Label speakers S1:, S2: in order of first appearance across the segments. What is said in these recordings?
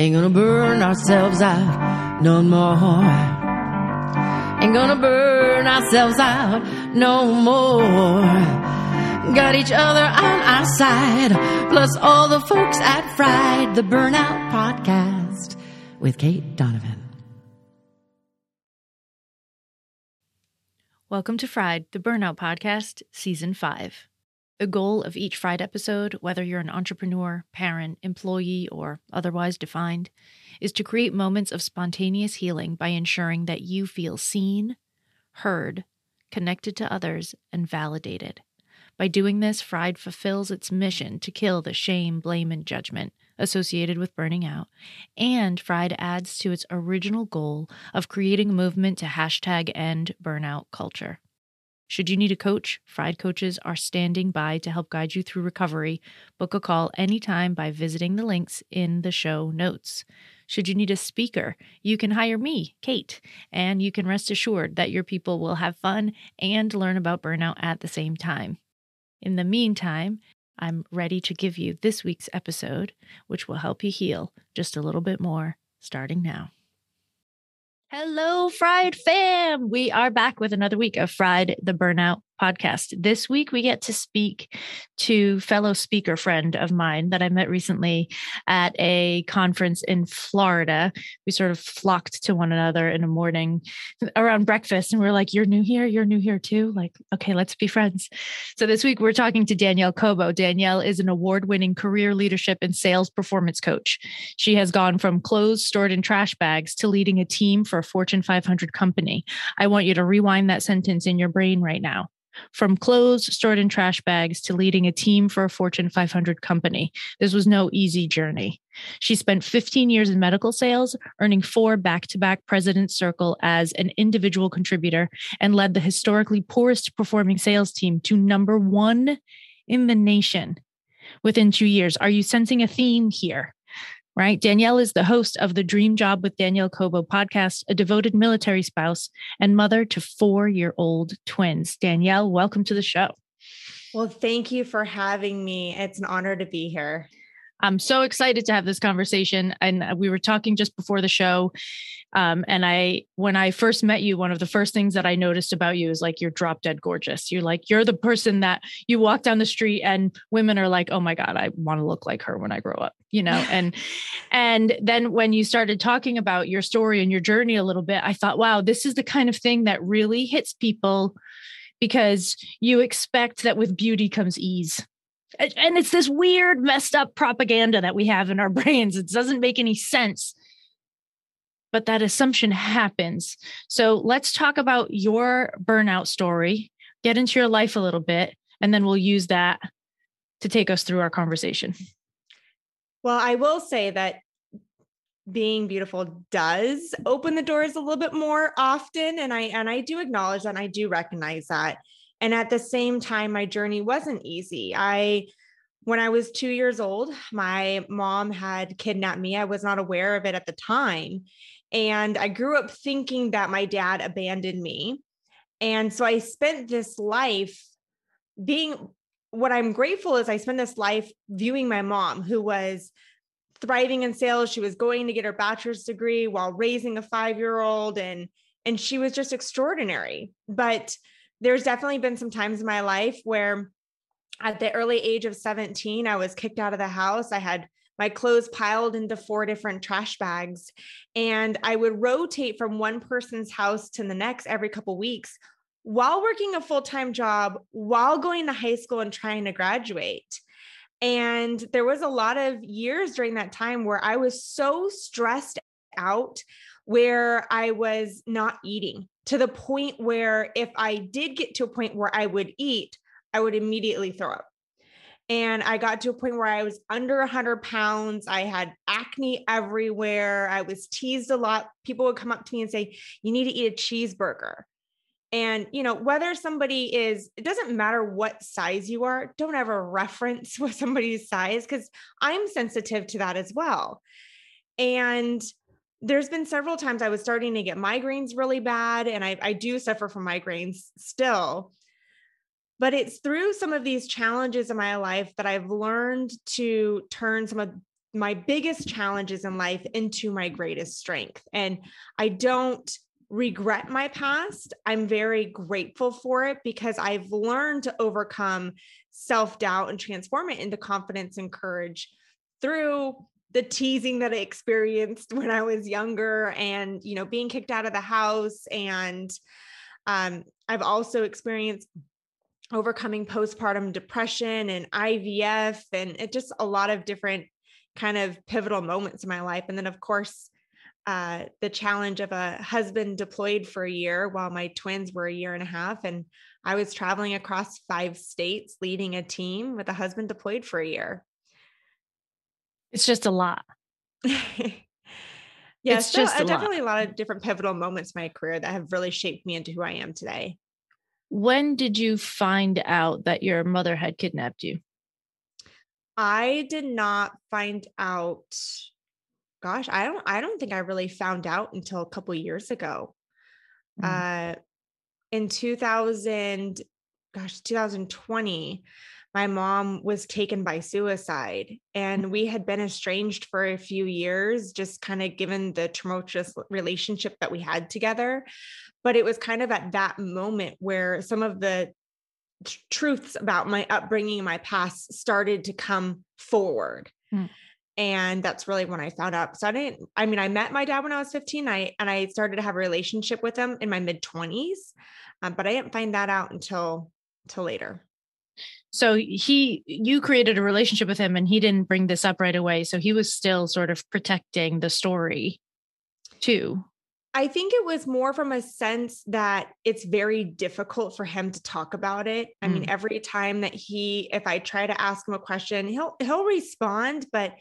S1: Ain't gonna burn ourselves out no more. Ain't gonna burn ourselves out no more. Got each other on our side, plus all the folks at Fried, the Burnout Podcast with Kate Donovan.
S2: Welcome to Fried, the Burnout Podcast, Season 5. The goal of each Fried episode, whether you're an entrepreneur, parent, employee, or otherwise defined, is to create moments of spontaneous healing by ensuring that you feel seen, heard, connected to others, and validated. By doing this, Fried fulfills its mission to kill the shame, blame, and judgment associated with burning out, and Fried adds to its original goal of creating a movement to hashtag end burnout culture. Should you need a coach, Fried coaches are standing by to help guide you through recovery. Book a call anytime by visiting the links in the show notes. Should you need a speaker, you can hire me, Kate, and you can rest assured that your people will have fun and learn about burnout at the same time. In the meantime, I'm ready to give you this week's episode, which will help you heal just a little bit more starting now. Hello, Fried fam. We are back with another week of Fried the Burnout podcast. This week, we get to speak to fellow speaker friend of mine that I met recently at a conference in Florida. We sort of flocked to one another in the morning around breakfast, and we are like, "You're new here. You're new here too. Like, okay, let's be friends." So this week, we're talking to Danielle Cobo. Danielle is an award-winning career leadership and sales performance coach. She has gone from clothes stored in trash bags to leading a team for a Fortune 500 company. I want you to rewind that sentence in your brain right now from clothes stored in trash bags to leading a team for a Fortune 500 company. This was no easy journey. She spent 15 years in medical sales, earning four back to back President's Circle as an individual contributor, and led the historically poorest performing sales team to number one in the nation within two years. Are you sensing a theme here? Right? Danielle is the host of the Dream Job with Danielle Cobo podcast, a devoted military spouse and mother to four year old twins. Danielle, welcome to the show.
S3: Well, thank you for having me. It's an honor to be here.
S2: I'm so excited to have this conversation. And we were talking just before the show. Um, and I, when I first met you, one of the first things that I noticed about you is like you're drop dead gorgeous. You're like, you're the person that you walk down the street and women are like, oh my God, I want to look like her when I grow up, you know? and, and then when you started talking about your story and your journey a little bit, I thought, wow, this is the kind of thing that really hits people because you expect that with beauty comes ease and it's this weird, messed up propaganda that we have in our brains. It doesn't make any sense. But that assumption happens. So let's talk about your burnout story, get into your life a little bit, and then we'll use that to take us through our conversation.
S3: Well, I will say that being beautiful does open the doors a little bit more often and I and I do acknowledge that and I do recognize that and at the same time, my journey wasn't easy. I, when I was two years old, my mom had kidnapped me. I was not aware of it at the time. And I grew up thinking that my dad abandoned me. And so I spent this life being what I'm grateful is I spent this life viewing my mom, who was thriving in sales. She was going to get her bachelor's degree while raising a five year old. And and she was just extraordinary. But there's definitely been some times in my life where at the early age of 17, I was kicked out of the house. I had my clothes piled into four different trash bags and I would rotate from one person's house to the next every couple weeks while working a full-time job while going to high school and trying to graduate. And there was a lot of years during that time where I was so stressed out where I was not eating to the point where if I did get to a point where I would eat, I would immediately throw up. And I got to a point where I was under 100 pounds. I had acne everywhere. I was teased a lot. People would come up to me and say, You need to eat a cheeseburger. And, you know, whether somebody is, it doesn't matter what size you are, don't ever reference what somebody's size because I'm sensitive to that as well. And there's been several times I was starting to get migraines really bad, and I, I do suffer from migraines still. But it's through some of these challenges in my life that I've learned to turn some of my biggest challenges in life into my greatest strength. And I don't regret my past. I'm very grateful for it because I've learned to overcome self doubt and transform it into confidence and courage through the teasing that I experienced when I was younger and, you know, being kicked out of the house. And um, I've also experienced overcoming postpartum depression and IVF and it just a lot of different kind of pivotal moments in my life. And then, of course, uh, the challenge of a husband deployed for a year while my twins were a year and a half. And I was traveling across five states leading a team with a husband deployed for a year.
S2: It's just a lot.
S3: yeah, it's so, just a definitely lot. a lot of different pivotal moments in my career that have really shaped me into who I am today.
S2: When did you find out that your mother had kidnapped you?
S3: I did not find out gosh, I don't I don't think I really found out until a couple years ago. Mm. Uh in 2000 gosh, 2020, my mom was taken by suicide and we had been estranged for a few years just kind of given the tumultuous relationship that we had together but it was kind of at that moment where some of the truths about my upbringing my past started to come forward mm. And that's really when I found out. So I didn't, I mean, I met my dad when I was 15. I and I started to have a relationship with him in my mid 20s. Um, but I didn't find that out until until later.
S2: So he you created a relationship with him and he didn't bring this up right away. So he was still sort of protecting the story too.
S3: I think it was more from a sense that it's very difficult for him to talk about it. I mm. mean, every time that he if I try to ask him a question, he'll he'll respond, but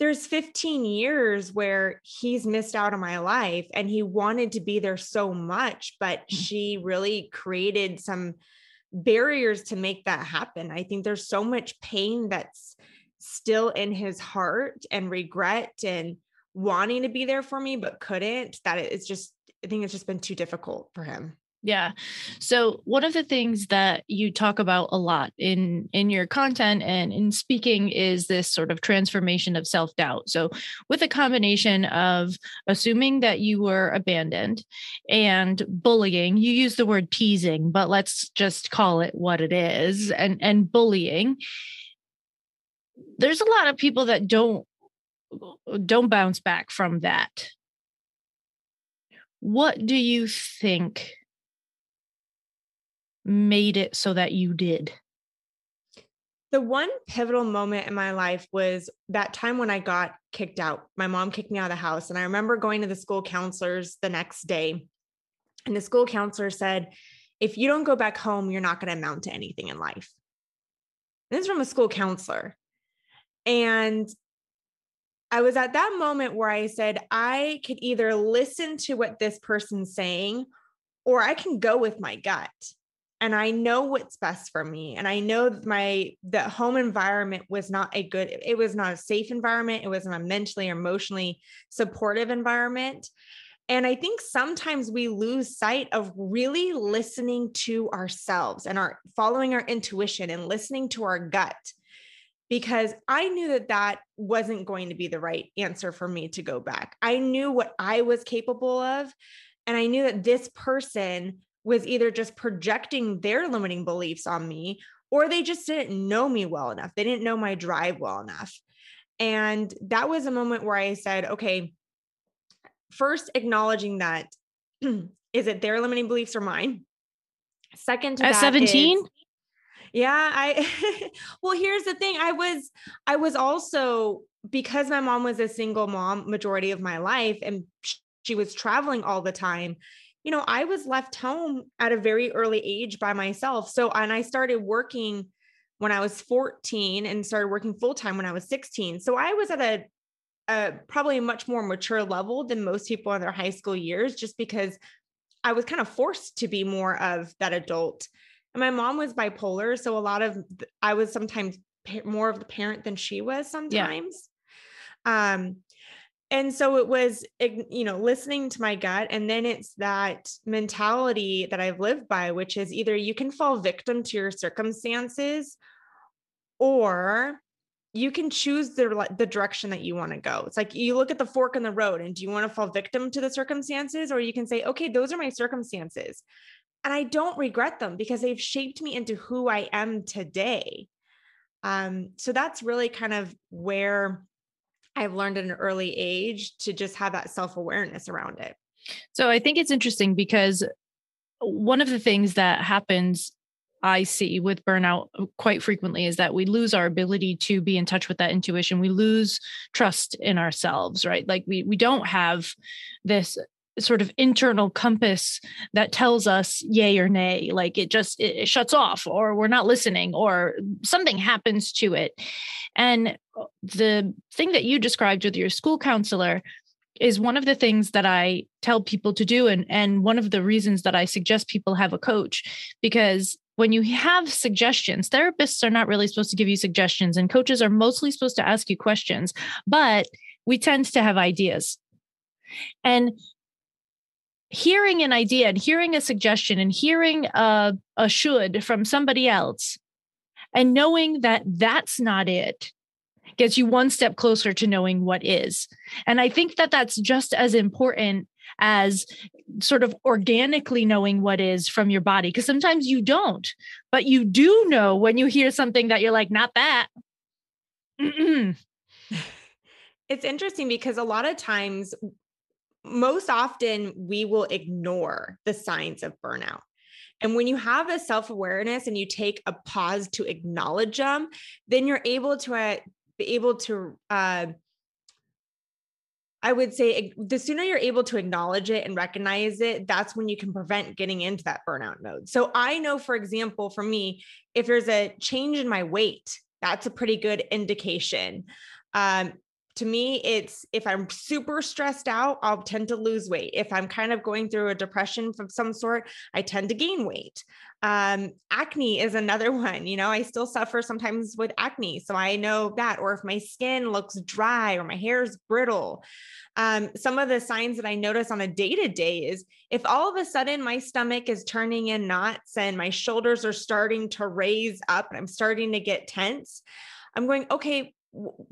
S3: there's 15 years where he's missed out on my life and he wanted to be there so much but mm. she really created some barriers to make that happen. I think there's so much pain that's still in his heart and regret and wanting to be there for me but couldn't that it's just i think it's just been too difficult for him
S2: yeah. So one of the things that you talk about a lot in in your content and in speaking is this sort of transformation of self-doubt. So with a combination of assuming that you were abandoned and bullying, you use the word teasing, but let's just call it what it is and and bullying. There's a lot of people that don't don't bounce back from that. What do you think made it so that you did?
S3: The one pivotal moment in my life was that time when I got kicked out. My mom kicked me out of the house. And I remember going to the school counselors the next day. And the school counselor said, if you don't go back home, you're not going to amount to anything in life. this is from a school counselor. And I was at that moment where I said, I could either listen to what this person's saying or I can go with my gut and I know what's best for me. And I know my the home environment was not a good, it was not a safe environment. It wasn't a mentally emotionally supportive environment. And I think sometimes we lose sight of really listening to ourselves and our following our intuition and listening to our gut because I knew that that wasn't going to be the right answer for me to go back. I knew what I was capable of. And I knew that this person was either just projecting their limiting beliefs on me or they just didn't know me well enough. They didn't know my drive well enough. And that was a moment where I said, okay, first acknowledging that is it their limiting beliefs or mine? Second
S2: at 17?
S3: yeah, I well, here's the thing. I was I was also because my mom was a single mom majority of my life and she was traveling all the time you know, I was left home at a very early age by myself. So, and I started working when I was 14 and started working full time when I was 16. So I was at a, a probably a much more mature level than most people in their high school years, just because I was kind of forced to be more of that adult. And my mom was bipolar. So a lot of, I was sometimes more of the parent than she was sometimes. Yeah. Um, and so it was you know listening to my gut and then it's that mentality that i've lived by which is either you can fall victim to your circumstances or you can choose the the direction that you want to go. It's like you look at the fork in the road and do you want to fall victim to the circumstances or you can say, "Okay, those are my circumstances." And I don't regret them because they've shaped me into who I am today. Um, so that's really kind of where I've learned at an early age to just have that self-awareness around it.
S2: So I think it's interesting because one of the things that happens I see with burnout quite frequently is that we lose our ability to be in touch with that intuition. We lose trust in ourselves, right? Like we we don't have this sort of internal compass that tells us yay or nay like it just it, it shuts off or we're not listening or something happens to it and uh, the thing that you described with your school counselor is one of the things that I tell people to do and and one of the reasons that I suggest people have a coach because when you have suggestions, therapists are not really supposed to give you suggestions, and coaches are mostly supposed to ask you questions, but we tend to have ideas. And hearing an idea and hearing a suggestion and hearing a, a should from somebody else and knowing that that's not it gets you one step closer to knowing what is. And I think that that's just as important as sort of organically knowing what is from your body because sometimes you don't but you do know when you hear something that you're like not that
S3: it's interesting because a lot of times most often we will ignore the signs of burnout and when you have a self awareness and you take a pause to acknowledge them, then you're able to uh, be able to uh, I would say the sooner you're able to acknowledge it and recognize it, that's when you can prevent getting into that burnout mode. So I know, for example, for me, if there's a change in my weight, that's a pretty good indication. Um, to me, it's if I'm super stressed out, I'll tend to lose weight. If I'm kind of going through a depression of some sort, I tend to gain weight. Um, acne is another one. You know, I still suffer sometimes with acne. So I know that. Or if my skin looks dry or my hair is brittle. Um, some of the signs that I notice on a day to day is if all of a sudden my stomach is turning in knots and my shoulders are starting to raise up and I'm starting to get tense, I'm going, okay,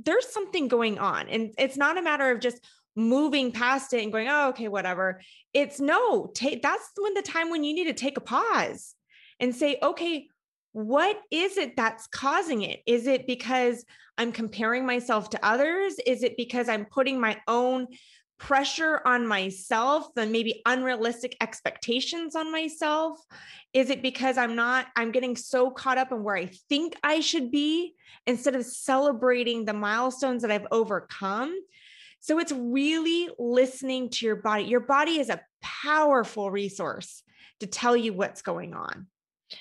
S3: there's something going on. And it's not a matter of just moving past it and going, oh, okay, whatever. It's no, take that's when the time when you need to take a pause and say, okay, what is it that's causing it? Is it because I'm comparing myself to others? Is it because I'm putting my own pressure on myself and maybe unrealistic expectations on myself? Is it because I'm not, I'm getting so caught up in where I think I should be instead of celebrating the milestones that I've overcome? So it's really listening to your body. Your body is a powerful resource to tell you what's going on.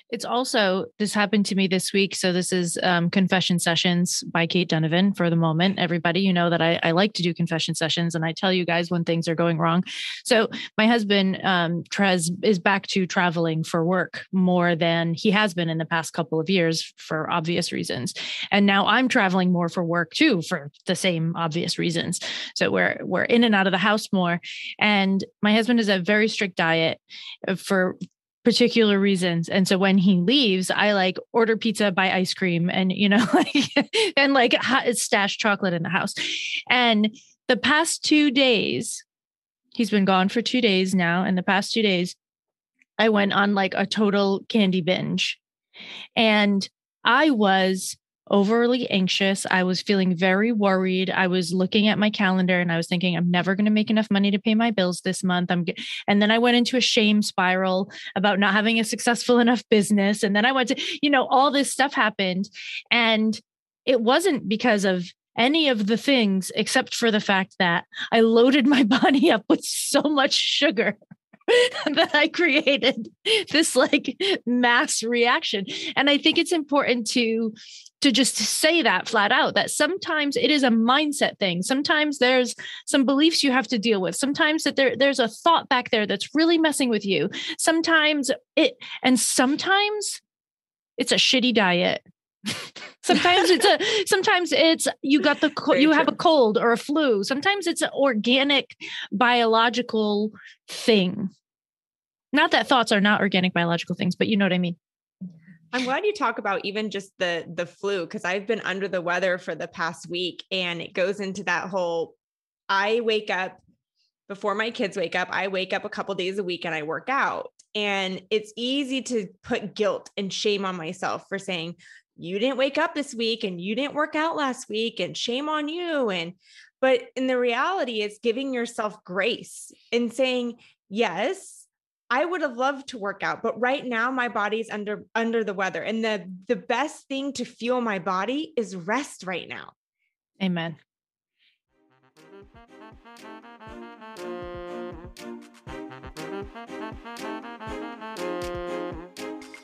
S2: It's also, this happened to me this week. So, this is um, Confession Sessions by Kate Donovan for the moment. Everybody, you know that I, I, like to do confession sessions and I tell you guys when things are going wrong. So, my husband, um, Trez, is back to traveling for work more than he has been in the past couple of years for obvious reasons. And now I'm traveling more for work too for the same obvious reasons. So, we're, we're in and out of the house more. And my husband has a very strict diet uh, for particular reasons. And so when he leaves, I like order pizza, buy ice cream, and you know, like and like stash chocolate in the house. And the past two days, he's been gone for two days now. And the past two days, I went on like a total candy binge. And I was overly anxious. I was feeling very worried. I was looking at my calendar and I was thinking, I'm never going to make enough money to pay my bills this month. I'm, and then I went into a shame spiral about not having a successful enough business. And then I went to, you know, all this stuff happened. And it wasn't because of any of the things except for the fact that I loaded my body up with so much sugar. that I created this like mass reaction. And I think it's important to to just say that flat out that sometimes it is a mindset thing. Sometimes there's some beliefs you have to deal with. Sometimes that there there's a thought back there that's really messing with you. Sometimes it and sometimes it's a shitty diet sometimes it's a sometimes it's you got the you have a cold or a flu sometimes it's an organic biological thing not that thoughts are not organic biological things but you know what i mean
S3: I'm glad you talk about even just the the flu because I've been under the weather for the past week and it goes into that whole I wake up before my kids wake up. I wake up a couple days a week and I work out. And it's easy to put guilt and shame on myself for saying, you didn't wake up this week and you didn't work out last week and shame on you. And, but in the reality, it's giving yourself grace and saying, yes, I would have loved to work out, but right now my body's under under the weather and the the best thing to fuel my body is rest right now.
S2: Amen.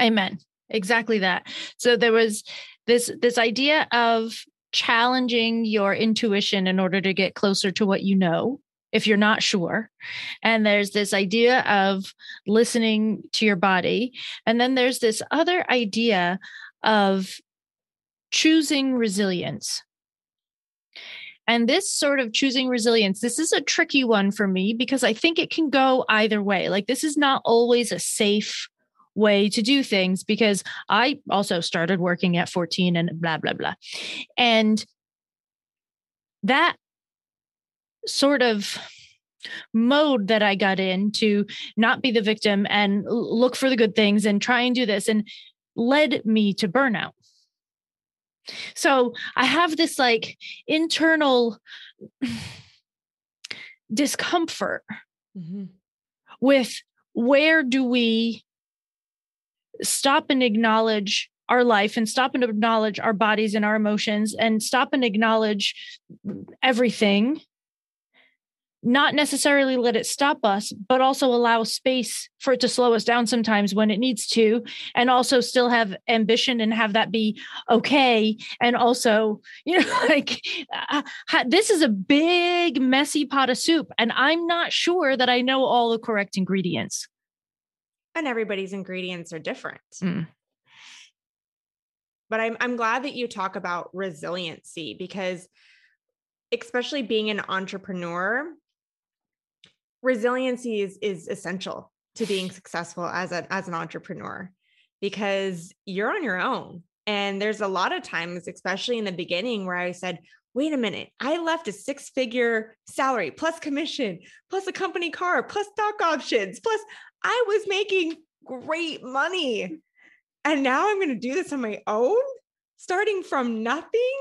S2: Amen. Exactly that. So there was this this idea of challenging your intuition in order to get closer to what you know if you're not sure. And there's this idea of listening to your body. And then there's this other idea of choosing resilience. And this sort of choosing resilience, this is a tricky one for me because I think it can go either way. Like, this is not always a safe way to do things because I also started working at 14 and blah, blah, blah. And that sort of mode that I got in to not be the victim and look for the good things and try and do this and led me to burnout. So I have this like internal discomfort mm-hmm. with where do we stop and acknowledge our life and stop and acknowledge our bodies and our emotions and stop and acknowledge everything not necessarily let it stop us, but also allow space for it to slow us down sometimes when it needs to, and also still have ambition and have that be okay. And also, you know, like uh, this is a big, messy pot of soup, and I'm not sure that I know all the correct ingredients.
S3: And everybody's ingredients are different. Mm. But I'm, I'm glad that you talk about resiliency because especially being an entrepreneur resiliency is is essential to being successful as a as an entrepreneur because you're on your own. And there's a lot of times especially in the beginning where i said wait a minute i left a six figure salary plus commission plus a company car plus stock options plus i was making great money. Mm. And now i'm going to do this on my own starting from nothing?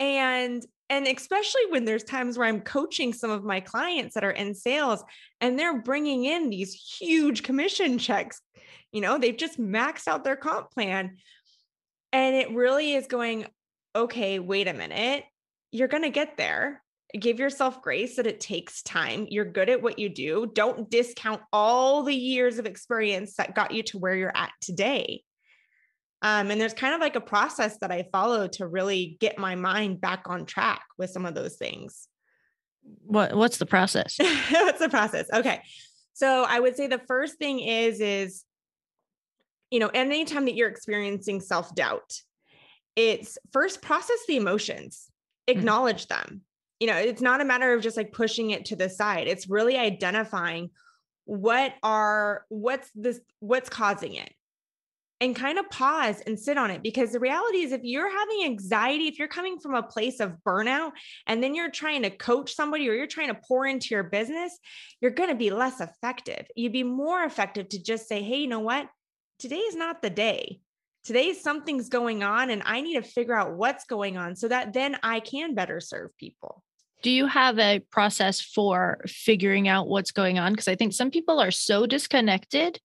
S3: And and especially when there's times where I'm coaching some of my clients that are in sales and they're bringing in these huge commission checks, you know, they've just maxed out their comp plan. And it really is going, okay, wait a minute. You're going to get there. Give yourself grace that it takes time. You're good at what you do. Don't discount all the years of experience that got you to where you're at today. Um, and there's kind of like a process that I follow to really get my mind back on track with some of those things.
S2: What what's the process?
S3: what's the process? Okay. So I would say the first thing is is you know, anytime that you're experiencing self-doubt, it's first process the emotions, mm. acknowledge mm-hmm. them. You know, it's not a matter of just like pushing it to the side. It's really identifying what are what's this what's causing it and kind of pause and sit on it because the reality is if you're having anxiety if you're coming from a place of burnout and then you're trying to coach somebody or you're trying to pour into your business you're going to be less effective you'd be more effective to just say hey you know what? Today is not the day. Today something's going on and i need to figure out what's going on so that then i can better serve people.
S2: Do you have a process for figuring out what's going on? Because i think some people are so disconnected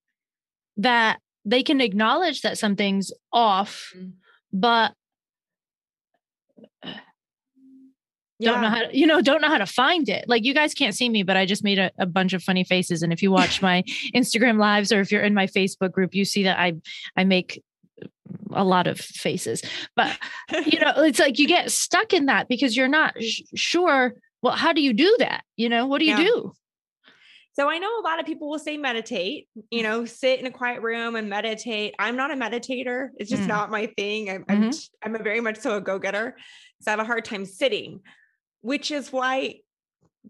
S2: that they can acknowledge that something's off, mm. but yeah. don't know how to, you know, don't know how to find it. Like you guys can't see me, but I just made a, a bunch of funny faces. And if you watch my Instagram lives or if you're in my Facebook group, you see that I I make a lot of faces. But you know, it's like you get stuck in that because you're not sh- sure. Well, how do you do that? You know, what do you yeah. do?
S3: So I know a lot of people will say meditate, you know, sit in a quiet room and meditate. I'm not a meditator. It's just mm. not my thing. I'm, mm-hmm. I'm, I'm a very much so a go-getter. So I have a hard time sitting, which is why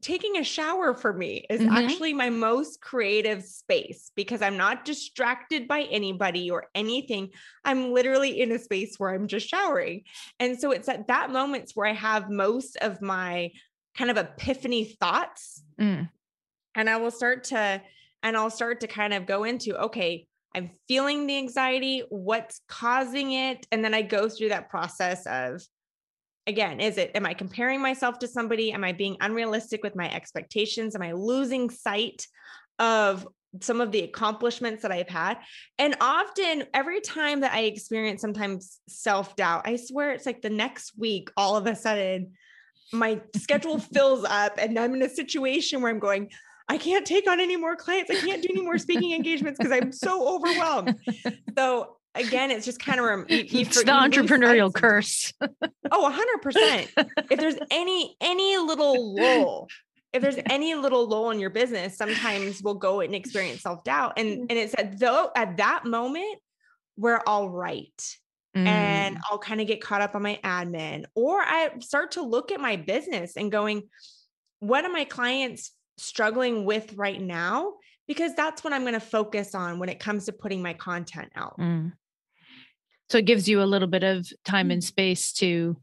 S3: taking a shower for me is mm-hmm. actually my most creative space because I'm not distracted by anybody or anything. I'm literally in a space where I'm just showering. And so it's at that moments where I have most of my kind of epiphany thoughts. Mm and I will start to, and I'll start to kind of go into, okay, I'm feeling the anxiety, what's causing it? And then I go through that process of, again, is it, am I comparing myself to somebody? Am I being unrealistic with my expectations? Am I losing sight of some of the accomplishments that I've had. And often, every time that I experience sometimes self doubt, I swear it's like the next week, all of a sudden, my schedule fills up, and I'm in a situation where I'm going, I can't take on any more clients. I can't do any more speaking engagements because I'm so overwhelmed. So again, it's just kind of you,
S2: you, it's the entrepreneurial curse.
S3: oh, 100%. If there's any any little lull, if there's any little lull in your business, sometimes we'll go and experience self-doubt. And mm. and it's at though at that moment, we're all right. Mm. And I'll kind of get caught up on my admin, or I start to look at my business and going, what are my clients struggling with right now because that's what I'm going to focus on when it comes to putting my content out. Mm.
S2: So it gives you a little bit of time and mm. space to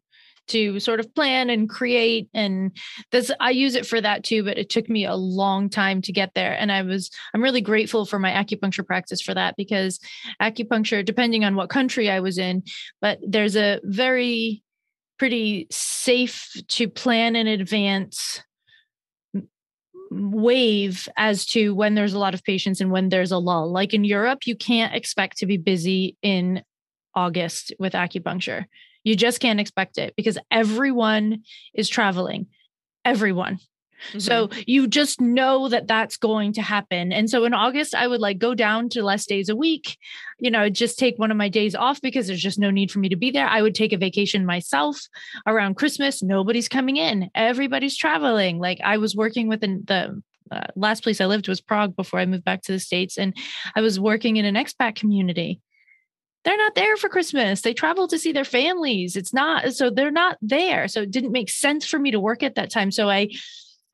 S2: to sort of plan and create and this I use it for that too but it took me a long time to get there and I was I'm really grateful for my acupuncture practice for that because acupuncture depending on what country I was in but there's a very pretty safe to plan in advance wave as to when there's a lot of patients and when there's a lull. Like in Europe, you can't expect to be busy in August with acupuncture. You just can't expect it because everyone is traveling. Everyone. Mm-hmm. So you just know that that's going to happen. And so in August, I would like go down to less days a week, you know, just take one of my days off because there's just no need for me to be there. I would take a vacation myself around Christmas. Nobody's coming in, everybody's traveling. Like I was working with the, the uh, last place I lived was Prague before I moved back to the States. And I was working in an expat community they're not there for Christmas. They travel to see their families. It's not so they're not there. So it didn't make sense for me to work at that time. So I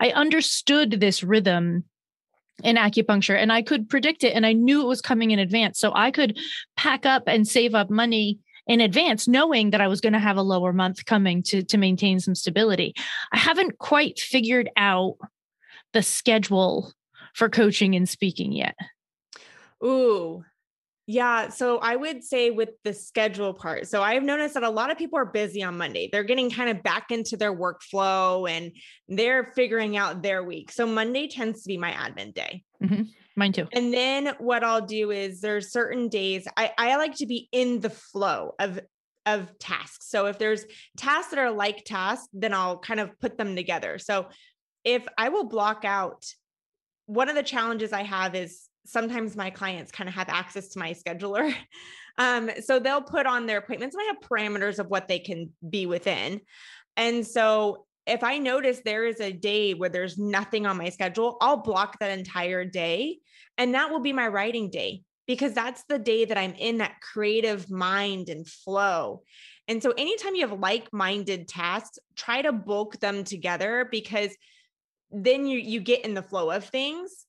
S2: I understood this rhythm in acupuncture and I could predict it and I knew it was coming in advance. So I could pack up and save up money in advance knowing that I was going to have a lower month coming to to maintain some stability. I haven't quite figured out the schedule for coaching and speaking yet.
S3: Ooh, yeah. So I would say with the schedule part. So I've noticed that a lot of people are busy on Monday. They're getting kind of back into their workflow and they're figuring out their week. So Monday tends to be my admin day.
S2: Mm-hmm. Mine too.
S3: And then what I'll do is there's certain days I, I like to be in the flow of of tasks. So if there's tasks that are like tasks, then I'll kind of put them together. So if I will block out one of the challenges I have is sometimes my clients kind of have access to my scheduler. Um, so they'll put on their appointments and I have parameters of what they can be within. And so if I notice there is a day where there's nothing on my schedule, I'll block that entire day. And that will be my writing day because that's the day that I'm in that creative mind and flow. And so anytime you have like-minded tasks, try to bulk them together because then you you get in the flow of things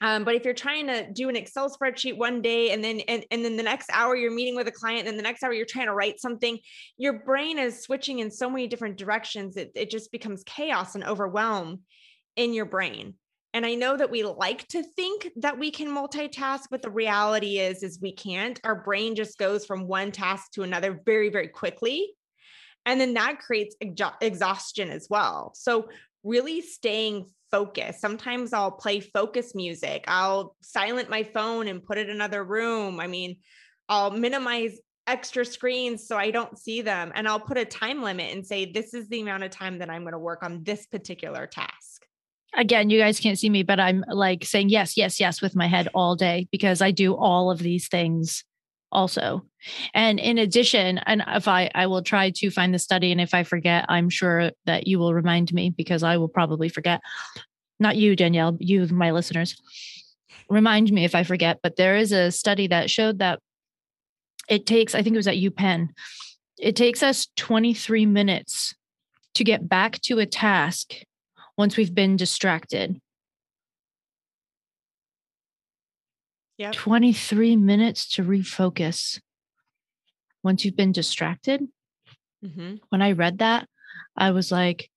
S3: Um, but if you're trying to do an Excel spreadsheet one day and then and, and then the next hour you're meeting with a client and the next hour you're trying to write something, your brain is switching in so many different directions. It, it just becomes chaos and overwhelm in your brain. And I know that we like to think that we can multitask, but the reality is is we can't. Our brain just goes from one task to another very, very quickly. And then that creates exhaustion as well. So really staying focused. Sometimes I'll play focus music. I'll silent my phone and put it in another room. I mean, I'll minimize extra screens so I don't see them and I'll put a time limit and say this is the amount of time that I'm going to work on this particular task.
S2: Again, you guys can't see me, but I'm like saying yes, yes, yes with my head all day because I do all of these things also. And in addition, and if I I will try to find the study and if I forget, I'm sure that you will remind me because I will probably forget. Not you, Danielle, you my listeners. Remind me if I forget, but there is a study that showed that it takes, I think it was at UPenn, it takes us 23 minutes to get back to a task once we've been distracted.
S3: Yeah.
S2: 23 minutes to refocus once you've been distracted.
S3: Mm-hmm.
S2: When I read that, I was like,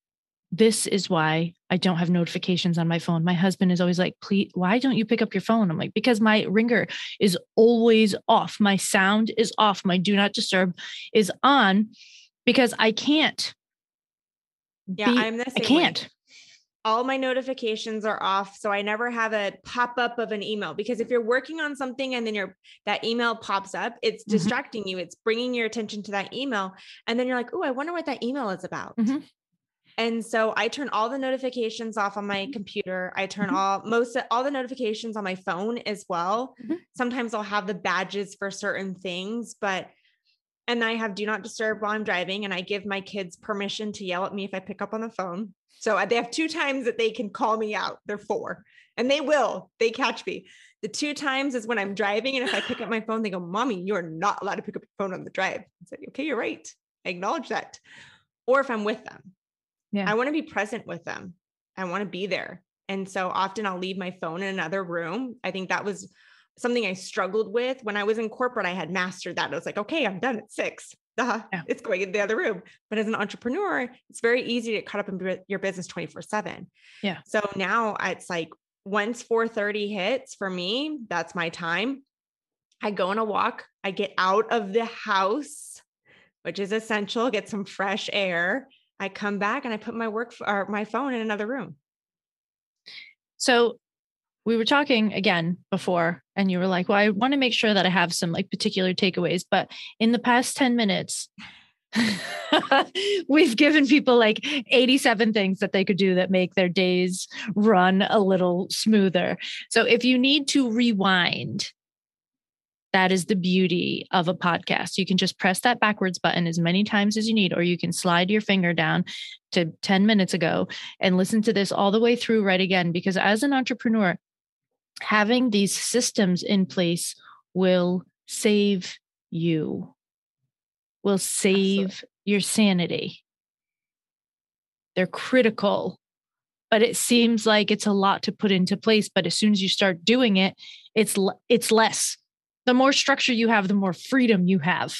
S2: this is why I don't have notifications on my phone. My husband is always like, please, why don't you pick up your phone? I'm like, because my ringer is always off. My sound is off. My do not disturb is on because I can't.
S3: Yeah,
S2: be,
S3: I'm the same
S2: I can't.
S3: Way all my notifications are off so i never have a pop up of an email because if you're working on something and then your that email pops up it's mm-hmm. distracting you it's bringing your attention to that email and then you're like oh i wonder what that email is about
S2: mm-hmm.
S3: and so i turn all the notifications off on my computer i turn mm-hmm. all most all the notifications on my phone as well
S2: Mm-hmm.
S3: sometimes i'll have the badges for certain things but and I have do not disturb while I'm driving, and I give my kids permission to yell at me if I pick up on the phone. So uh, they have two times that they can call me out. They're four, and they will. They catch me. The two times is when I'm driving, and if I pick up my phone, they go, "Mommy, you are not allowed to pick up your phone on the drive." I say, "Okay, you're right. I acknowledge that." Or if I'm with them,
S2: yeah,
S3: I want to be present with them. I want to be there, and so often I'll leave my phone in another room. I think that was something I struggled with when I was in corporate. I had mastered that. I was like, okay, I'm done at six. Uh, yeah. It's going in the other room. But as an entrepreneur, it's very easy to get caught up in your business 24 seven.
S2: Yeah.
S3: So now it's like once 430 hits for me, that's my time. I go on a walk. I get out of the house, which is essential, get some fresh air. I come back and I put my work or my phone in another room.
S2: So we were talking again before and you were like well i want to make sure that i have some like particular takeaways but in the past 10 minutes we've given people like 87 things that they could do that make their days run a little smoother so if you need to rewind that is the beauty of a podcast. You can just press that backwards button as many times as you need, or you can slide your finger down to 10 minutes ago and listen to this all the way through right again. Because as an entrepreneur, having these systems in place will save you, will save Absolutely. your sanity. They're critical, but it seems like it's a lot to put into place. But as soon as you start doing it, it's it's less. The more structure you have, the more freedom you have.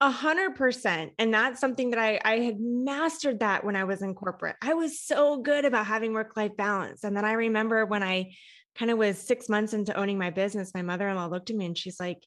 S3: A hundred percent. And that's something that I, I had mastered that when I was in corporate. I was so good about having work life balance. And then I remember when I kind of was six months into owning my business, my mother in law looked at me and she's like,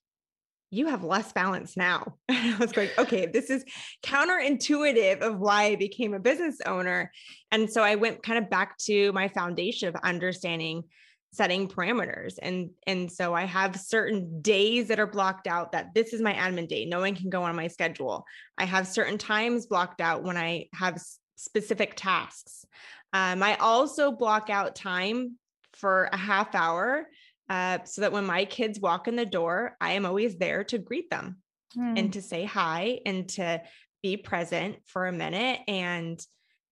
S3: you have less balance now. And I was like, okay, this is counterintuitive of why I became a business owner. And so I went kind of back to my foundation of understanding setting parameters. And, and so I have certain days that are blocked out that this is my admin day. No one can go on my schedule. I have certain times blocked out when I have specific tasks. Um, I also block out time for a half hour uh, so that when my kids walk in the door, I am always there to greet them mm. and to say hi and to be present for a minute. And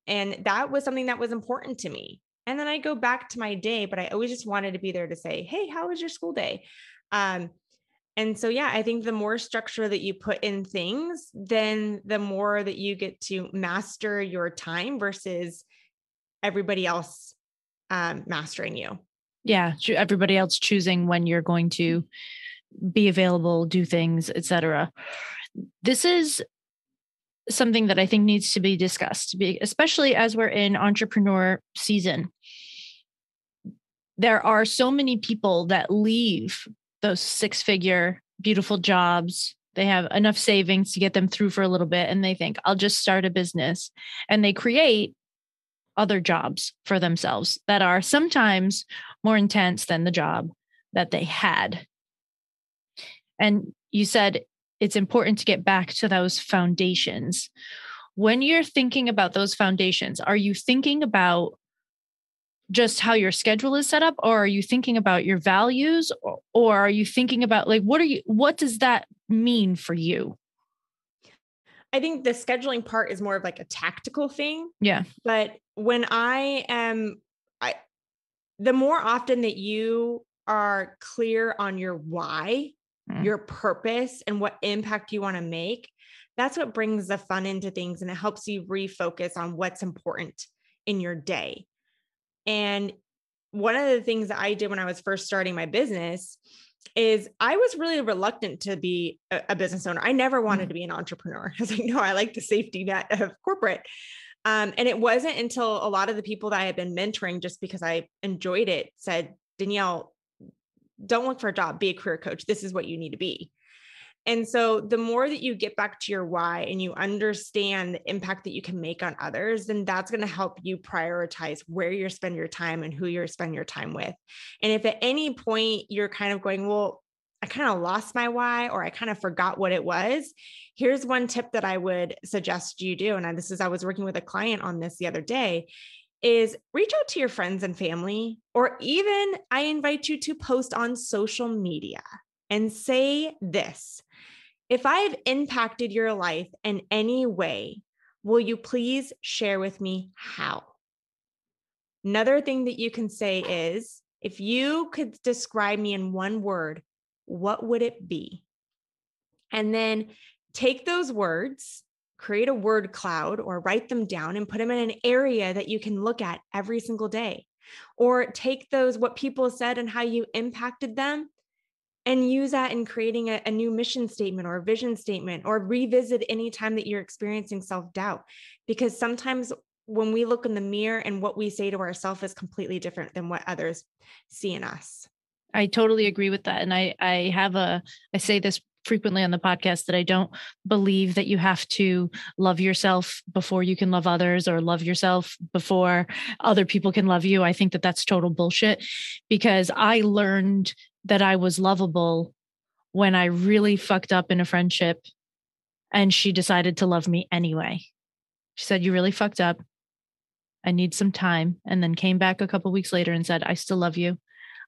S3: and that was something that was important to me. And then I go back to my day, but I always just wanted to be there to say, "Hey, how was your school day?" Um, and so, yeah, I think the more structure that you put in things, then the more that you get to master your time versus everybody else um, mastering you.
S2: Yeah, everybody else choosing when you're going to be available, do things, etc. This is something that I think needs to be discussed, especially as we're in entrepreneur season. There are so many people that leave those six figure, beautiful jobs. They have enough savings to get them through for a little bit, and they think, I'll just start a business. And they create other jobs for themselves that are sometimes more intense than the job that they had. And you said it's important to get back to those foundations. When you're thinking about those foundations, are you thinking about just how your schedule is set up or are you thinking about your values or, or are you thinking about like what are you what does that mean for you?
S3: I think the scheduling part is more of like a tactical thing.
S2: Yeah.
S3: But when I am I the more often that you are clear on your why, mm. your purpose and what impact you want to make, that's what brings the fun into things and it helps you refocus on what's important in your day. And one of the things that I did when I was first starting my business is I was really reluctant to be a, business owner. I never wanted mm. to be an entrepreneur. I was like, no, I like the safety net of corporate. Um, and it wasn't until a lot of the people that I had been mentoring, just because I enjoyed it, said, Danielle, don't look for a job, be a career coach. This is what you need to be. And so the more that you get back to your why and you understand the impact that you can make on others, then that's going to help you prioritize where you're spend your time and who you're spend your time with. And if at any point you're kind of going, well, I kind of lost my why or I kind of forgot what it was, here's one tip that I would suggest you do. And this is I was working with a client on this the other day is reach out to your friends and family or even I invite you to post on social media and say this if I have impacted your life in any way, will you please share with me how? Another thing that you can say is if you could describe me in one word, what would it be? And then take those words, create a word cloud or write them down and put them in an area that you can look at every single day. Or take those, what people said and how you impacted them, and use that in creating a, a, new mission statement or a vision statement or revisit any time that you're experiencing self-doubt because sometimes when we look in the mirror and what we say to ourselves is completely different than what others see in us
S2: i totally agree with that and i i have a i say this frequently on the podcast that I don't believe that you have to love yourself before you can love others or love yourself before other people can love you. I think that that's total bullshit because I learned that I was lovable when I really fucked up in a friendship and she decided to love me anyway. She said, You really fucked up. I need some time. And then came back a couple weeks later and said, I still love you.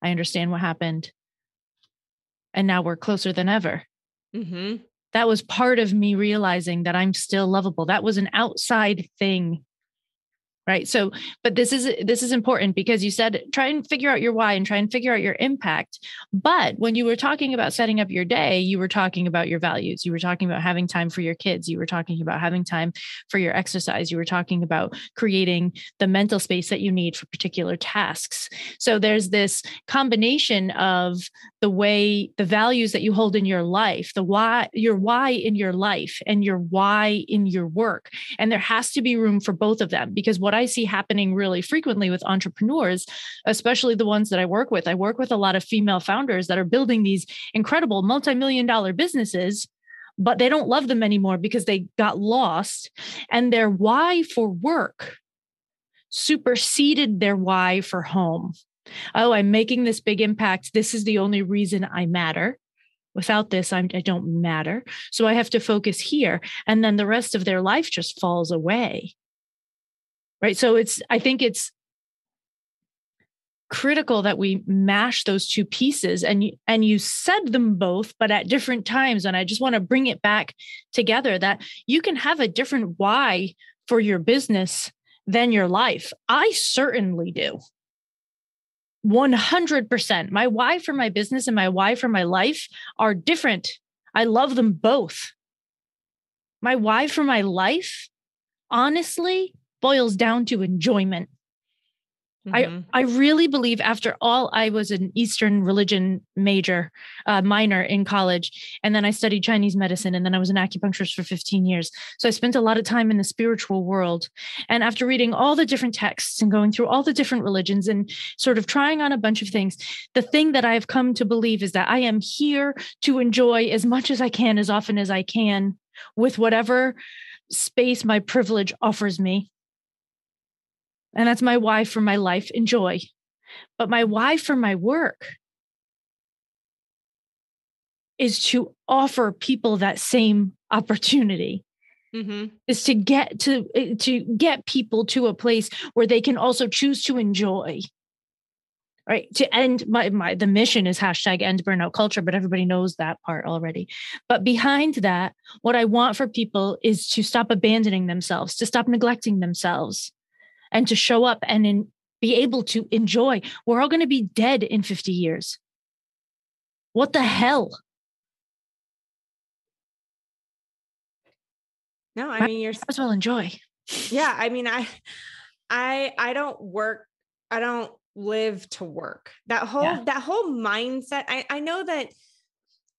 S2: I understand what happened. And now we're closer than ever. Mm-hmm. That was part of me realizing that I'm still lovable. That was an outside thing right? So but this is this is important because you said try and figure out your why and try and figure out your impact. But when you were talking about setting up your day you were talking about your values. You were talking about having time for your kids. You were talking about having time for your exercise. You were talking about creating the mental space that you need for particular tasks. So there's this combination of the way the values that you hold in your life the why your why in your life and your why in your work and there has to be room for both of them because what I see happening really frequently with entrepreneurs, especially the ones that I work with, I work with a lot of female founders that are building these incredible multi million dollar businesses but they don't love them anymore because they got lost and their why for work superseded their why for home. Oh, I'm making this big impact. This is the only reason I matter. Without this, I'm, I don't matter. So I have to focus here. And then the rest of their life just falls away right so it's i think it's critical that we mash those two pieces and you, and you said them both but at different times and i just want to bring it back together that you can have a different why for your business than your life i certainly do 100% my why for my business and my why for my life are different. I love them both. My why for my life honestly boils down to enjoyment. Mm-hmm. I, I really believe after all, I was an Eastern religion major, uh, minor in college. And then I studied Chinese medicine. And then I was an acupuncturist for 15 years. So I spent a lot of time in the spiritual world. And after reading all the different texts and going through all the different religions and sort of trying on a bunch of things, the thing that I've come to believe is that I am here to enjoy as much as I can, as often as I can, with whatever space my privilege offers me and that's my why for my life. Enjoy. But my why for my work is to offer people that same opportunity. Mm-hmm. Is to get to eh, to get people to a place where they can also choose to enjoy right to end my, my the mission is hashtag end burnout culture but everybody knows that part already but behind that what i want for people is to stop abandoning themselves to stop neglecting themselves and to show up and in, be able to enjoy. We're all going to be dead in 50 years. What the hell?
S3: No, I mean you're
S2: as well enjoy.
S3: Yeah, I mean I I I don't work I don't live to work. That whole yeah. that whole mindset I I know that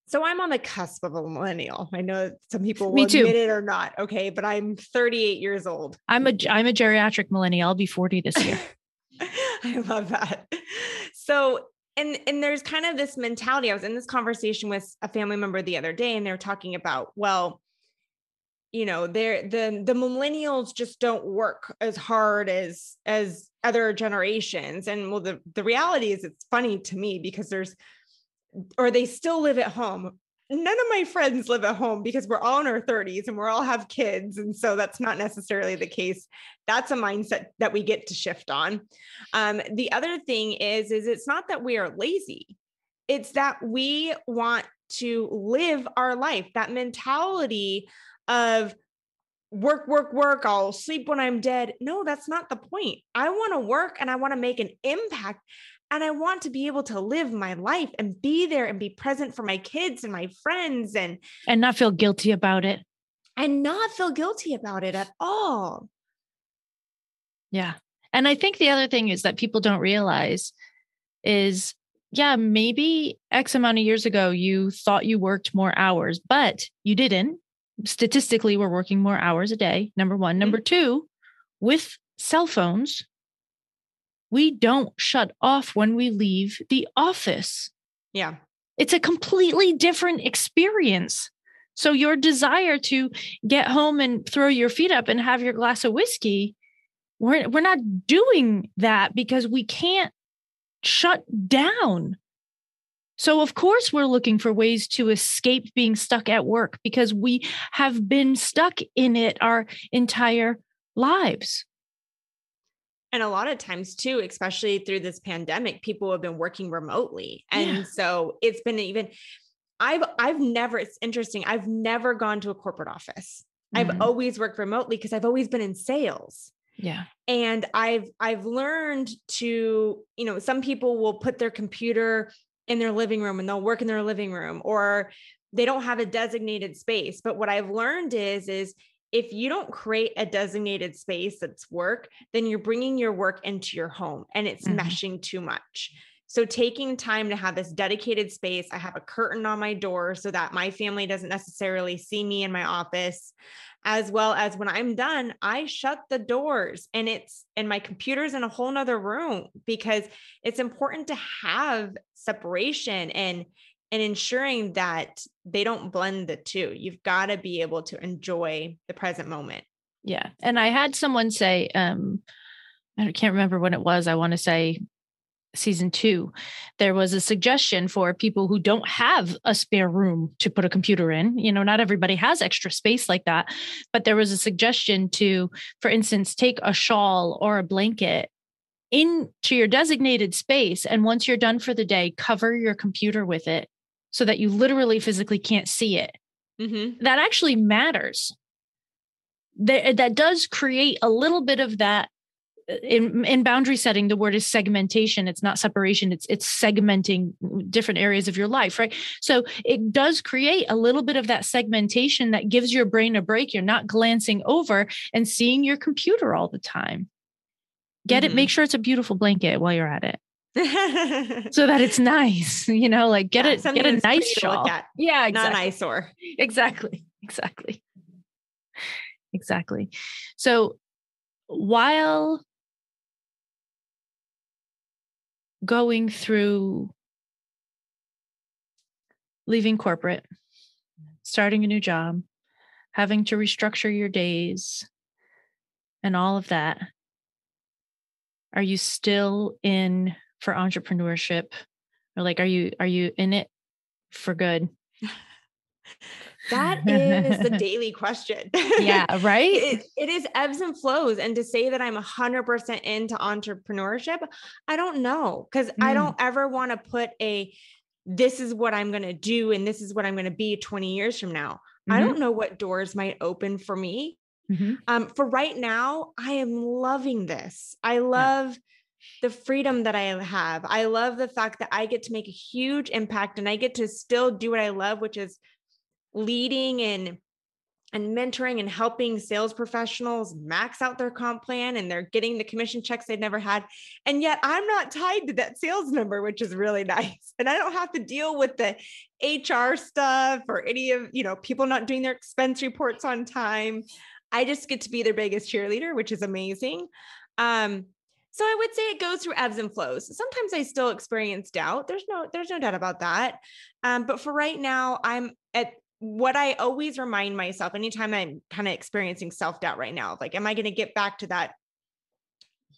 S3: so I'm on the cusp of a millennial. I know some people will admit it or not. Okay, but I'm 38 years old.
S2: I'm a I'm a geriatric millennial. I'll be 40 this year.
S3: I love that. So and and there's kind of this mentality. I was in this conversation with a family member the other day, and they were talking about, well, you know, they're the the millennials just don't work as hard as as other generations. And well, the the reality is it's funny to me because there's or they still live at home. None of my friends live at home because we're all in our 30s and we're all have kids. And so that's not necessarily the case. That's a mindset that we get to shift on. Um, the other thing is, is it's not that we are lazy. It's that we want to live our life, that mentality of work, work, work, I'll sleep when I'm dead. No, that's not the point. I want to work and I want to make an impact. And I want to be able to live my life and be there and be present for my kids and my friends and
S2: and not feel guilty about it.
S3: And not feel guilty about it at all.
S2: Yeah. And I think the other thing is that people don't realize is yeah, maybe X amount of years ago you thought you worked more hours, but you didn't. Statistically, we're working more hours a day. Number one. Number mm-hmm. two, with cell phones, we don't shut off when we leave the office.
S3: Yeah.
S2: It's a completely different experience. So, your desire to get home and throw your feet up and have your glass of whiskey, we're, we're not doing that because we can't shut down. So, of course, we're looking for ways to escape being stuck at work because we have been stuck in it our entire lives
S3: and a lot of times too especially through this pandemic people have been working remotely. And yeah. so it's been even i've i've never it's interesting i've never gone to a corporate office. Mm-hmm. i've always worked remotely because i've always been in sales.
S2: Yeah.
S3: And i've i've learned to you know some people will put their computer in their living room and they'll work in their living room or they don't have a designated space. But what i've learned is is if you don't create a designated space that's work, then you're bringing your work into your home and it's mm-hmm. meshing too much. So, taking time to have this dedicated space, I have a curtain on my door so that my family doesn't necessarily see me in my office. As well as when I'm done, I shut the doors and it's and my computer's in a whole nother room because it's important to have separation and and ensuring that they don't blend the two. You've got to be able to enjoy the present moment.
S2: Yeah. And I had someone say, um, I can't remember when it was. I want to say season two, there was a suggestion for people who don't have a spare room to put a computer in. You know, not everybody has extra space like that, but there was a suggestion to, for instance, take a shawl or a blanket into your designated space. And once you're done for the day, cover your computer with it so that you literally physically can't see it. Mm-hmm. That actually matters. That, that does create a little bit of that uh, in, in boundary setting the word is segmentation it's not separation it's it's segmenting different areas of your life right so it does create a little bit of that segmentation that gives your brain a break you're not glancing over and seeing your computer all the time get it, make sure it's a beautiful blanket while you're at it. so that it's nice, you know, like get
S3: Yeah,
S2: it, get a nice shawl. Yeah,
S3: not an eyesore.
S2: exactly exactly exactly so while going through leaving corporate starting a new job having to restructure your days and all of that are you still in for entrepreneurship or like are you are you in it for good
S3: That is the daily question.
S2: yeah right
S3: it, it is ebbs and flows. And to say that I'm 100% into entrepreneurship, I don't know because I
S2: Mm.
S3: don't ever want to put a this is what I'm going to do and this is what I'm going to be 20 years from now. I
S2: Mhm.
S3: don't know what doors might open for me.
S2: Mhm.
S3: Um, for right now, I am loving this. I love the freedom that I have. I love the fact that I get to make a huge impact and I get to still do what I love, which is leading and and mentoring and helping sales professionals max out their comp plan and they're getting the commission checks they've never had. And yet I'm not tied to that sales number, which is really nice. And I don't have to deal with the HR stuff or any of, you know, people not doing their expense reports on time. I just get to be their biggest cheerleader, which is amazing. Um, so I would say it goes through ebbs and flows. Sometimes I still experience doubt. There's no, there's no doubt about that. Um, but for right now, I'm at what I always remind myself anytime I'm kind of experiencing self doubt right now, like, am I going to get back to that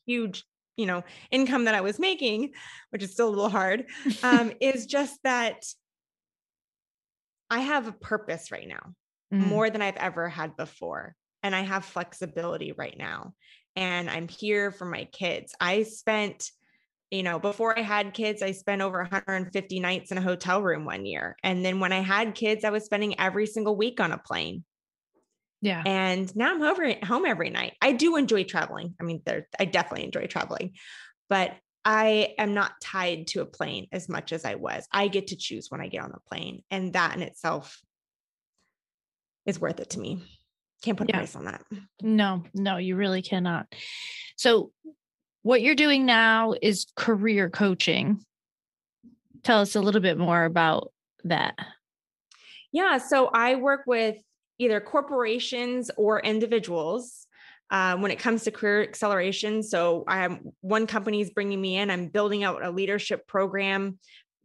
S3: huge, you know, income that I was making, which is still a little hard, um, is just that I have a purpose right now
S2: Mm.
S3: more than I've ever had before. And I have flexibility right now. And I'm here for my kids. I spent, you know, before I had kids, I spent over 150 nights in a hotel room one year. And then when I had kids, I was spending every single week on a plane.
S2: yeah
S3: And now I'm over home every night. I do enjoy traveling. I mean, there I definitely enjoy traveling, but I am not tied to a plane as much as I was. I get to choose when I get on the plane. And that in itself is worth it to me. Can't put a
S2: Yeah.
S3: price on that.
S2: No, no, you really cannot. So, what you're doing now is career coaching. Tell us a little bit more about that.
S3: Yeah. So I work with either corporations or individuals uh, when it comes to career acceleration. So I am one company is bringing me in. I'm building out a leadership program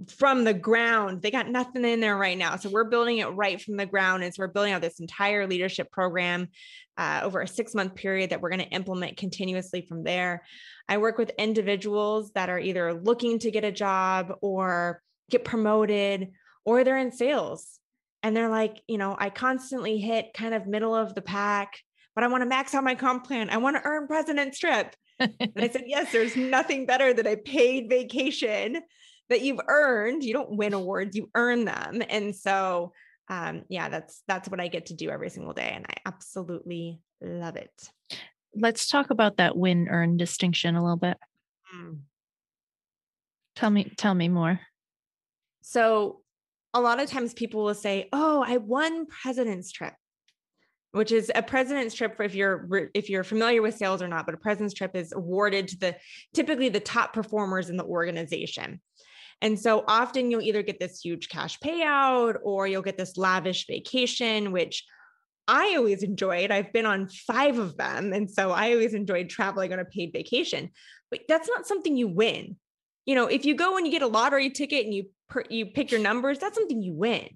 S3: from the ground. They got nothing in there right now. So we're building it right from the ground. And so we're building out this entire leadership program uh, over a six month period that we're going to implement continuously from there. I work with individuals that are either looking to get a job or get promoted or they're in sales and they're like, you know, I constantly hit kind of middle of the pack, but I want to max out my comp plan. I want to earn president's trip. And I said, yes, there's nothing better than a paid vacation that you've earned. You don't win awards, you earn them. And so, um, yeah, that's that's what I get to do every single day, and I absolutely love it.
S2: Let's talk about that win earn distinction a little bit. Tell me, tell me more.
S3: So, a lot of times people will say, "Oh, I won president's trip." Which is a president's trip for if you're if you're familiar with sales or not, but a president's trip is awarded to the typically the top performers in the organization. And so often you'll either get this huge cash payout or you'll get this lavish vacation, which I always enjoyed. I've been on five of them. And so I always enjoyed traveling on a paid vacation. But that's not something you win. You know, if you go and you get a lottery ticket and you you pick your numbers, that's something you win.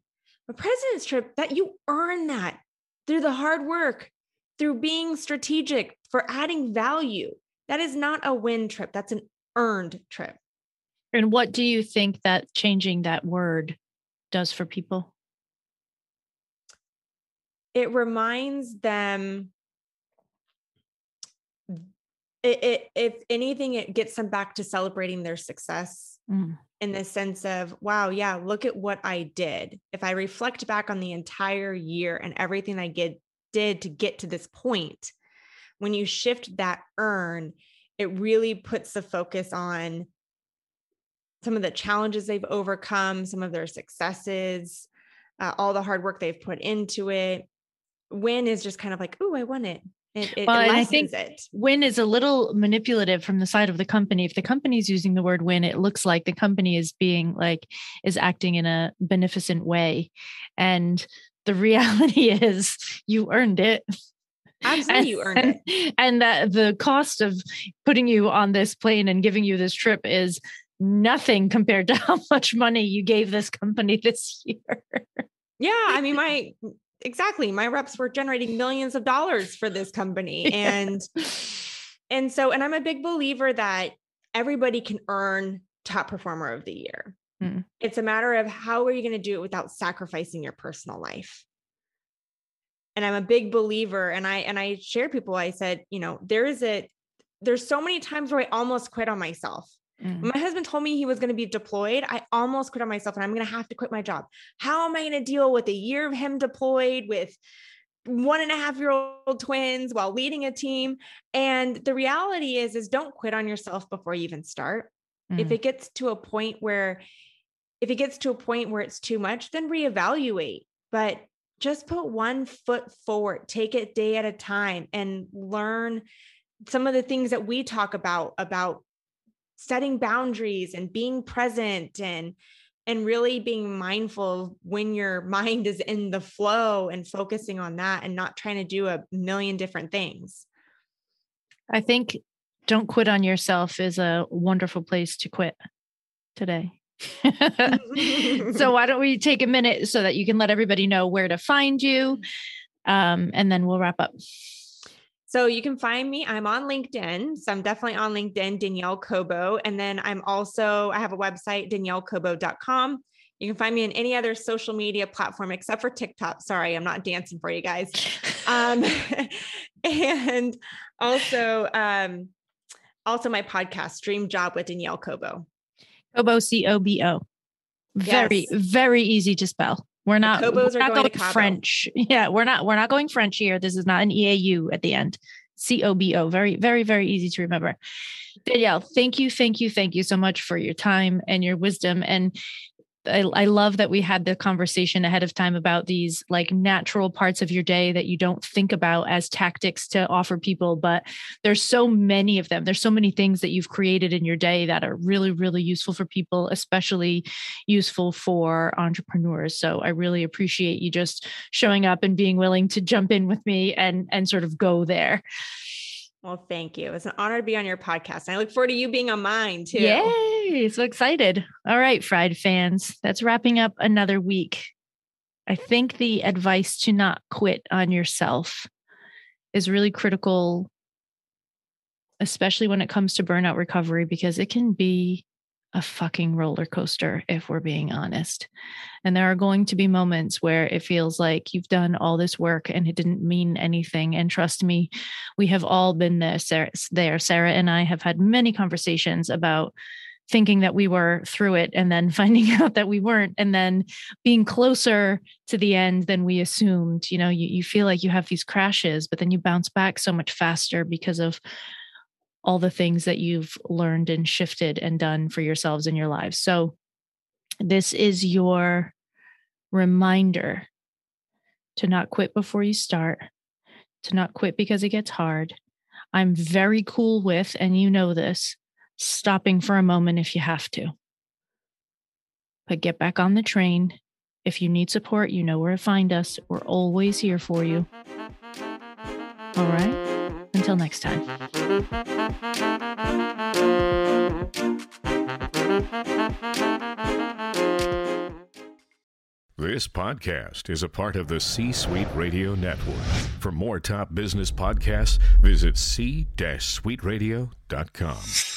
S3: A president's trip that you earn that through the hard work, through being strategic, for adding value. That is not a win trip. That's an earned trip.
S2: And what do you think that changing that word does for people?
S3: it reminds them it, it, if anything it gets them back to celebrating their success
S2: Mm.
S3: in the sense of wow yeah look at what i did if i reflect back on the entire year and everything i get, did to get to this point when you shift that earn it really puts the focus on some of the challenges they've overcome some of their successes uh, all the hard work they've put into it win is just kind of like, oh, I won it. It, it
S2: Well, and I think
S3: it.
S2: win is a little manipulative from the side of the company. If the company is using the word win, it looks like the company is being like is acting in a beneficent way. And the reality is you earned it.
S3: Absolutely, you earned
S2: and,
S3: it.
S2: And that the cost of putting you on this plane and giving you this trip is nothing compared to how much money you gave this company this year.
S3: Yeah, I mean, my exactly, my reps were generating millions of dollars for this company, and and so, and I'm a big believer that everybody can earn top performer of the year.
S2: Mm.
S3: It's a matter of how are you going to do it without sacrificing your personal life. And I'm a big believer, and I and I share people. I said, you know, there is a there's so many times where I almost quit on myself.
S2: Mm.
S3: My husband told me he was going to be deployed, I almost quit on myself and I'm going to have to quit my job. How am I going to deal with a year of him deployed with one and a half year old twins while leading a team? And the reality is, is don't quit on yourself before you even start. If
S2: Mm.
S3: it gets to a point where, if it gets to a point where it's too much, then reevaluate. But just put one foot forward, take it day at a time and learn some of the things that we talk about about setting boundaries and being present and and really being mindful when your mind is in the flow and focusing on that and not trying to do a million different things.
S2: I think don't quit on yourself is a wonderful place to quit today. so why don't we take a minute so that you can let everybody know where to find you um, and then we'll wrap up
S3: So you can find me. I'm on LinkedIn. So I'm definitely on LinkedIn, Danielle Cobo. And then I'm also, I have a website, daniellecobo.com. You can find me in any other social media platform except for TikTok. Sorry, I'm not dancing for you guys. Um, and also, um, also my podcast, Dream Job with Danielle Cobo.
S2: Cobo C O B O. Very,
S3: Yes.
S2: very easy to spell. We're not,
S3: Cobos
S2: we're not
S3: going
S2: going, French. Yeah, we're not we're not going French here. This is not an EAU at the end. C O B O. Very, very, very easy to remember. Danielle, thank you, thank you, thank you so much for your time and your wisdom. And I, I love that we had the conversation ahead of time about these like natural parts of your day that you don't think about as tactics to offer people, but there's so many of them. There's so many things that you've created in your day that are really, really useful for people, especially useful for entrepreneurs. So I really appreciate you just showing up and being willing to jump in with me and and sort of go there.
S3: Well, thank you. It's an honor to be on your podcast. And I look forward to you being on mine too.
S2: So excited. All right, Fried fans, that's wrapping up another week. I think the advice to not quit on yourself is really critical, especially when it comes to burnout recovery, because it can be a fucking roller coaster if we're being honest. And there are going to be moments where it feels like you've done all this work and it didn't mean anything. And trust me, we have all been there. Sarah, there. Sarah and I have had many conversations about thinking that we were through it and then finding out that we weren't. And then being closer to the end than we assumed. You know you, you feel like you have these crashes but then you bounce back so much faster because of all the things that you've learned and shifted and done for yourselves in your lives. So this is your reminder to not quit before you start to not quit because it gets hard. I'm very cool with and you know this stopping for a moment if you have to. But get back on the train. If you need support, you know where to find us. We're always here for you. All right. Until next time.
S4: This podcast is a part of the C Suite Radio Network. For more top business podcasts, visit c-suiteradio.com.